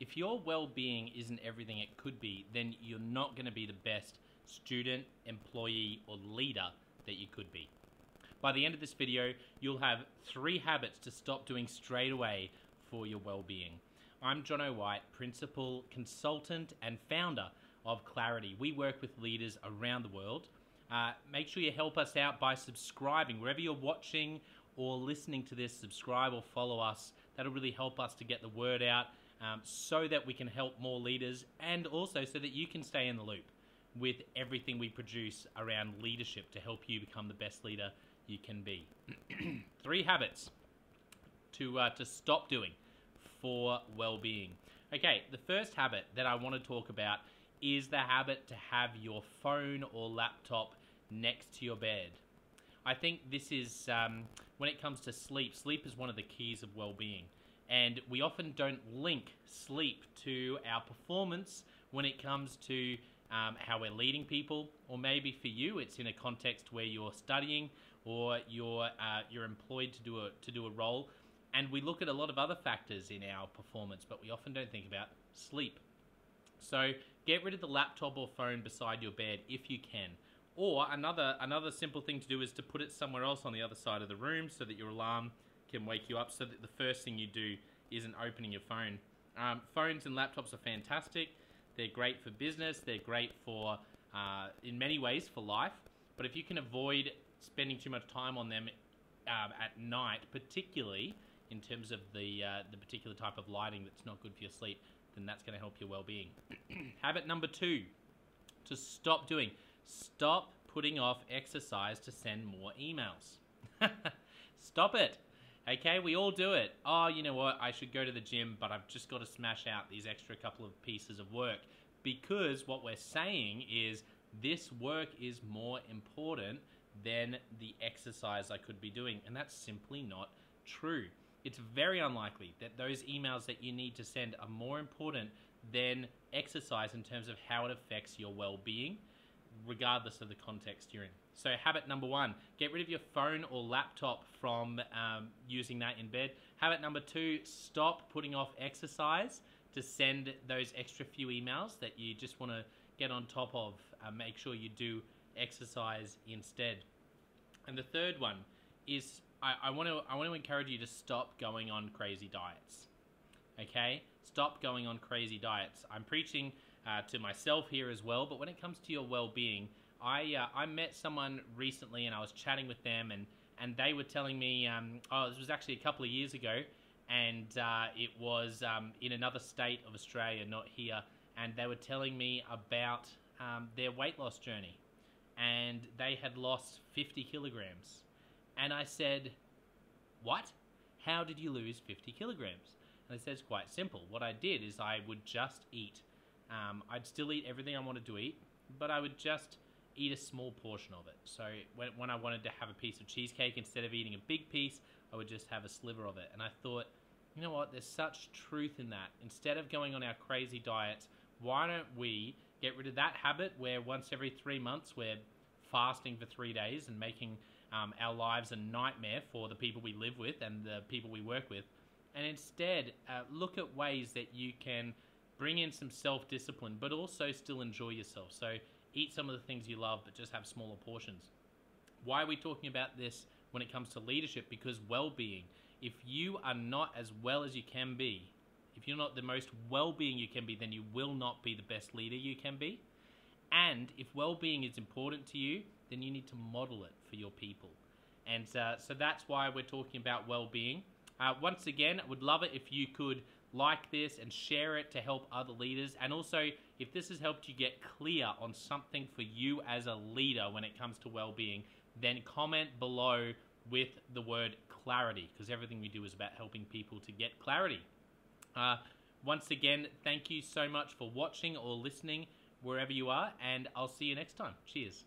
if your well-being isn't everything it could be, then you're not going to be the best student, employee, or leader that you could be. By the end of this video, you'll have three habits to stop doing straight away for your well-being. I'm Jono White, principal, consultant, and founder of Clarity. We work with leaders around the world. Uh, make sure you help us out by subscribing wherever you're watching or listening to this. Subscribe or follow us. That'll really help us to get the word out um, so that we can help more leaders and also so that you can stay in the loop with everything we produce around leadership to help you become the best leader you can be. Three habits to uh, to stop doing for well-being. Okay, the first habit that I want to talk about is the habit to have your phone or laptop next to your bed. I think this is um, when it comes to sleep. Sleep is one of the keys of well-being, and we often don't link sleep to our performance when it comes to um, how we're leading people, or maybe for you, it's in a context where you're studying or you're uh, you're employed to do a to do a role, and we look at a lot of other factors in our performance, but we often don't think about sleep. So get rid of the laptop or phone beside your bed if you can. Or another another simple thing to do is to put it somewhere else on the other side of the room so that your alarm can wake you up. So that the first thing you do isn't opening your phone. Um, phones and laptops are fantastic. They're great for business. They're great for, uh, in many ways, for life. But if you can avoid spending too much time on them um, at night, particularly in terms of the uh, the particular type of lighting that's not good for your sleep, then that's going to help your well-being. Habit number two: to stop doing. Stop putting off exercise to send more emails. stop it. Okay, we all do it. Oh, you know what? I should go to the gym, but I've just got to smash out these extra couple of pieces of work. Because what we're saying is this work is more important than the exercise I could be doing. And that's simply not true. It's very unlikely that those emails that you need to send are more important than exercise in terms of how it affects your well being, regardless of the context you're in. So, habit number one get rid of your phone or laptop from um, using that in bed. Habit number two stop putting off exercise to send those extra few emails that you just want to get on top of. Uh, make sure you do exercise instead. And the third one is I, I want to I want to encourage you to stop going on crazy diets. Okay, stop going on crazy diets. I'm preaching uh, to myself here as well, but when it comes to your well-being I uh, I met someone recently and I was chatting with them and and they were telling me um, oh this was actually a couple of years ago and uh, it was um, in another state of Australia not here and they were telling me about um, their weight loss journey and they had lost 50 kilograms. And I said what? How did you lose 50 kilograms? And they said it's quite simple. What I did is I would just eat um, I'd still eat everything I wanted to eat but I would just eat a small portion of it. So when, when I wanted to have a piece of cheesecake, instead of eating a big piece, I would just have a sliver of it. And I thought, you know what, there's such truth in that. Instead of going on our crazy diets, why don't we get rid of that habit where once every three months we're fasting for three days and making um, our lives a nightmare for the people we live with and the people we work with, and instead uh, look at ways that you can bring in some self discipline but also still enjoy yourself. So eat some of the things you love, but just have smaller portions. Why are we talking about this when it comes to leadership? Because well being. If you are not as well as you can be, if you're not the most well being you can be, then you will not be the best leader you can be. And if well being is important to you, then you need to model it for your people. And uh, so that's why we're talking about well being. Uh, once again, I would love it if you could like this and share it to help other leaders. And also, if this has helped you get clear on something for you as a leader when it comes to well-being, then comment below with the word clarity because everything we do is about helping people to get clarity. Uh, once again, thank you so much for watching or listening wherever you are, and I'll see you next time. Cheers.